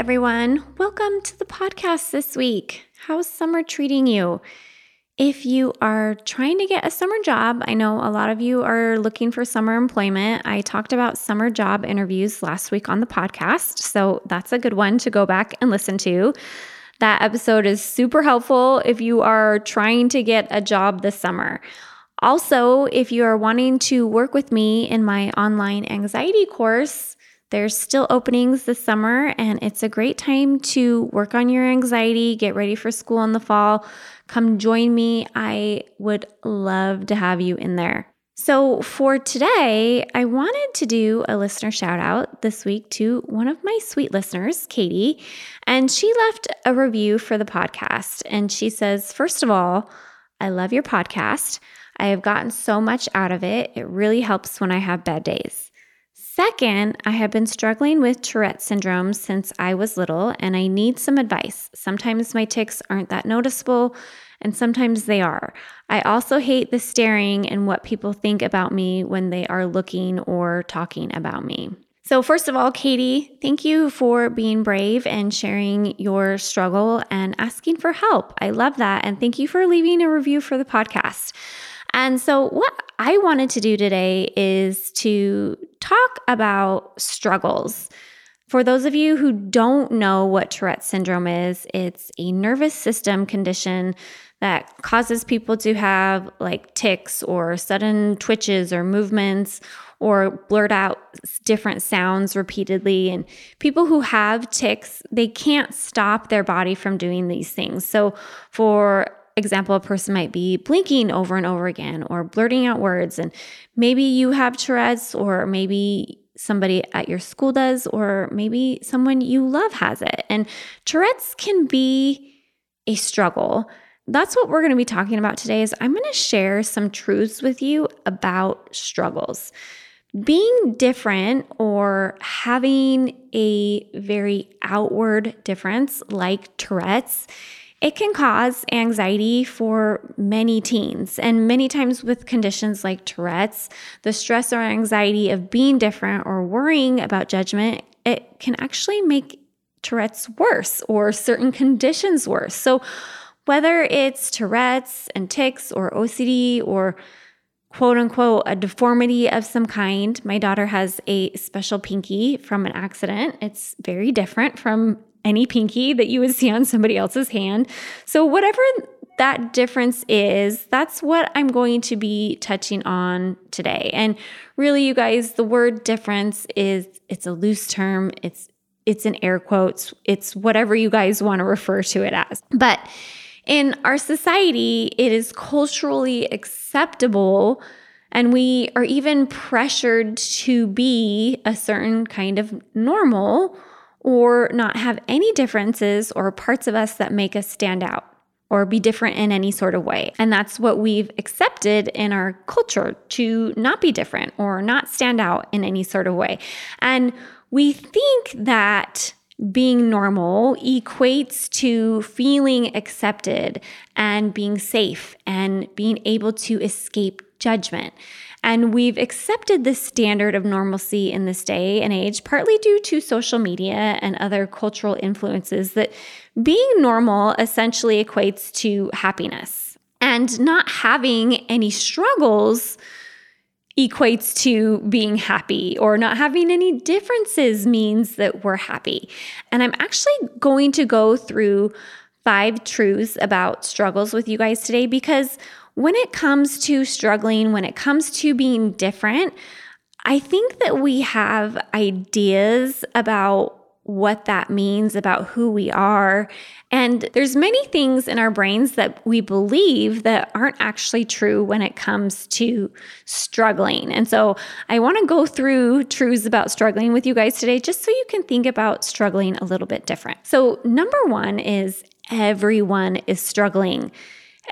Everyone, welcome to the podcast this week. How's summer treating you? If you are trying to get a summer job, I know a lot of you are looking for summer employment. I talked about summer job interviews last week on the podcast, so that's a good one to go back and listen to. That episode is super helpful if you are trying to get a job this summer. Also, if you are wanting to work with me in my online anxiety course, there's still openings this summer, and it's a great time to work on your anxiety, get ready for school in the fall. Come join me. I would love to have you in there. So, for today, I wanted to do a listener shout out this week to one of my sweet listeners, Katie. And she left a review for the podcast. And she says, First of all, I love your podcast. I have gotten so much out of it. It really helps when I have bad days. Second, I have been struggling with Tourette syndrome since I was little, and I need some advice. Sometimes my tics aren't that noticeable, and sometimes they are. I also hate the staring and what people think about me when they are looking or talking about me. So, first of all, Katie, thank you for being brave and sharing your struggle and asking for help. I love that. And thank you for leaving a review for the podcast. And so, what I wanted to do today is to talk about struggles. For those of you who don't know what Tourette syndrome is, it's a nervous system condition that causes people to have like tics or sudden twitches or movements or blurt out different sounds repeatedly. And people who have tics, they can't stop their body from doing these things. So, for example, a person might be blinking over and over again or blurting out words. And maybe you have Tourette's, or maybe somebody at your school does, or maybe someone you love has it. And Tourette's can be a struggle. That's what we're going to be talking about today is I'm going to share some truths with you about struggles. Being different or having a very outward difference like Tourette's it can cause anxiety for many teens, and many times with conditions like Tourette's, the stress or anxiety of being different or worrying about judgment, it can actually make Tourette's worse or certain conditions worse. So, whether it's Tourette's and tics or OCD or quote unquote a deformity of some kind. My daughter has a special pinky from an accident. It's very different from any pinky that you would see on somebody else's hand. So, whatever that difference is, that's what I'm going to be touching on today. And really, you guys, the word difference is it's a loose term. It's it's in air quotes. It's whatever you guys want to refer to it as. But in our society, it is culturally acceptable and we are even pressured to be a certain kind of normal or not have any differences or parts of us that make us stand out or be different in any sort of way. And that's what we've accepted in our culture to not be different or not stand out in any sort of way. And we think that being normal equates to feeling accepted and being safe and being able to escape judgment. And we've accepted this standard of normalcy in this day and age, partly due to social media and other cultural influences, that being normal essentially equates to happiness. And not having any struggles equates to being happy, or not having any differences means that we're happy. And I'm actually going to go through five truths about struggles with you guys today because when it comes to struggling, when it comes to being different, I think that we have ideas about what that means about who we are. And there's many things in our brains that we believe that aren't actually true when it comes to struggling. And so I want to go through truths about struggling with you guys today just so you can think about struggling a little bit different. So, number 1 is everyone is struggling.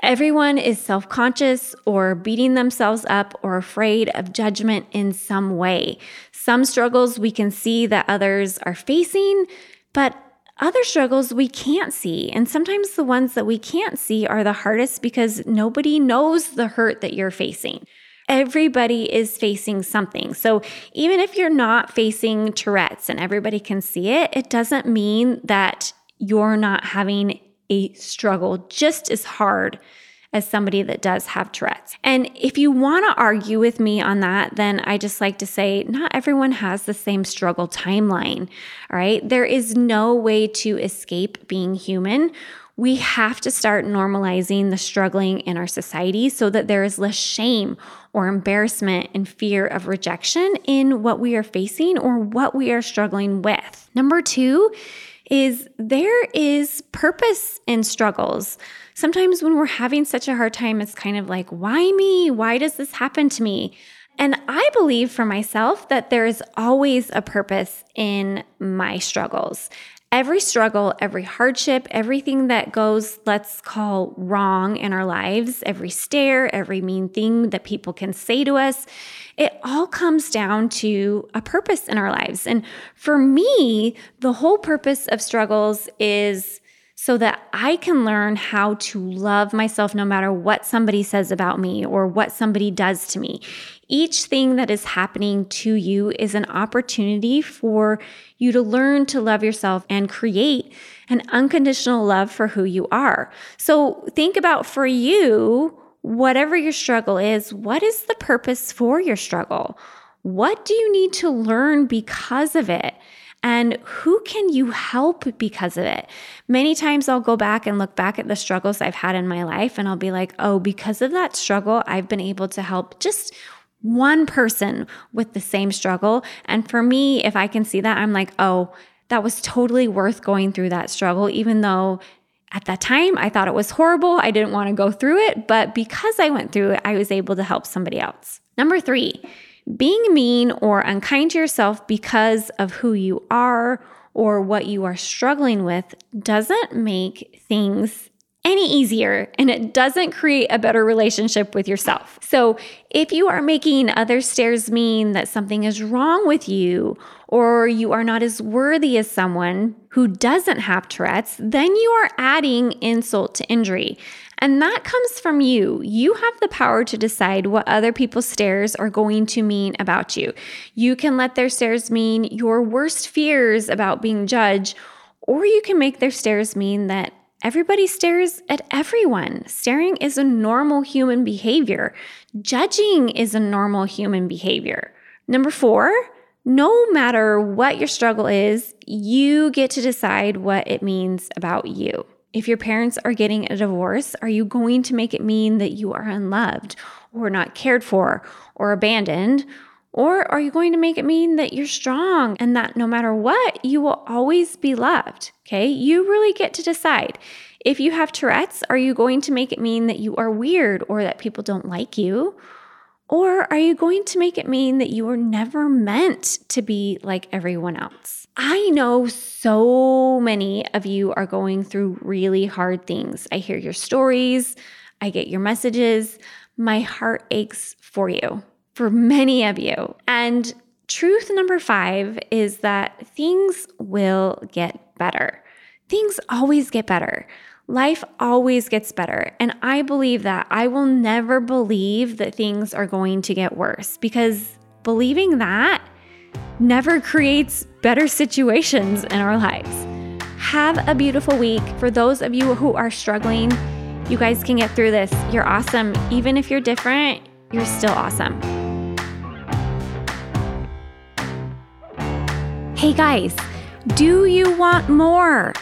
Everyone is self conscious or beating themselves up or afraid of judgment in some way. Some struggles we can see that others are facing, but other struggles we can't see. And sometimes the ones that we can't see are the hardest because nobody knows the hurt that you're facing. Everybody is facing something. So even if you're not facing Tourette's and everybody can see it, it doesn't mean that you're not having a struggle just as hard as somebody that does have Tourette's. And if you want to argue with me on that, then I just like to say not everyone has the same struggle timeline. All right. There is no way to escape being human. We have to start normalizing the struggling in our society so that there is less shame or embarrassment and fear of rejection in what we are facing or what we are struggling with. Number two is there is purpose in struggles. Sometimes when we're having such a hard time, it's kind of like, why me? Why does this happen to me? And I believe for myself that there is always a purpose in my struggles. Every struggle, every hardship, everything that goes, let's call wrong in our lives, every stare, every mean thing that people can say to us, it all comes down to a purpose in our lives. And for me, the whole purpose of struggles is so that I can learn how to love myself no matter what somebody says about me or what somebody does to me. Each thing that is happening to you is an opportunity for you to learn to love yourself and create an unconditional love for who you are. So think about for you, whatever your struggle is, what is the purpose for your struggle? What do you need to learn because of it? And who can you help because of it? Many times I'll go back and look back at the struggles I've had in my life and I'll be like, oh, because of that struggle, I've been able to help just one person with the same struggle. And for me, if I can see that, I'm like, oh, that was totally worth going through that struggle, even though at that time, I thought it was horrible. I didn't want to go through it, but because I went through it, I was able to help somebody else. Number three, being mean or unkind to yourself because of who you are or what you are struggling with doesn't make things any easier and it doesn't create a better relationship with yourself. So, if you are making other stares mean that something is wrong with you or you are not as worthy as someone who doesn't have Tourette's, then you are adding insult to injury. And that comes from you. You have the power to decide what other people's stares are going to mean about you. You can let their stares mean your worst fears about being judged, or you can make their stares mean that Everybody stares at everyone. Staring is a normal human behavior. Judging is a normal human behavior. Number four, no matter what your struggle is, you get to decide what it means about you. If your parents are getting a divorce, are you going to make it mean that you are unloved or not cared for or abandoned? Or are you going to make it mean that you're strong and that no matter what, you will always be loved? Okay, you really get to decide. If you have Tourette's, are you going to make it mean that you are weird or that people don't like you? Or are you going to make it mean that you were never meant to be like everyone else? I know so many of you are going through really hard things. I hear your stories, I get your messages. My heart aches for you, for many of you. And truth number five is that things will get better. Things always get better. Life always gets better. And I believe that. I will never believe that things are going to get worse because believing that never creates better situations in our lives. Have a beautiful week. For those of you who are struggling, you guys can get through this. You're awesome. Even if you're different, you're still awesome. Hey guys, do you want more?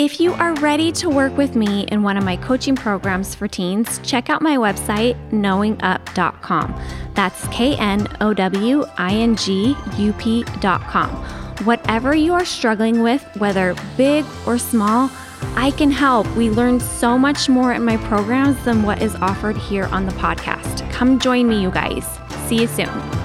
If you are ready to work with me in one of my coaching programs for teens, check out my website, knowingup.com. That's K N O W I N G U P.com. Whatever you are struggling with, whether big or small, I can help. We learn so much more in my programs than what is offered here on the podcast. Come join me, you guys. See you soon.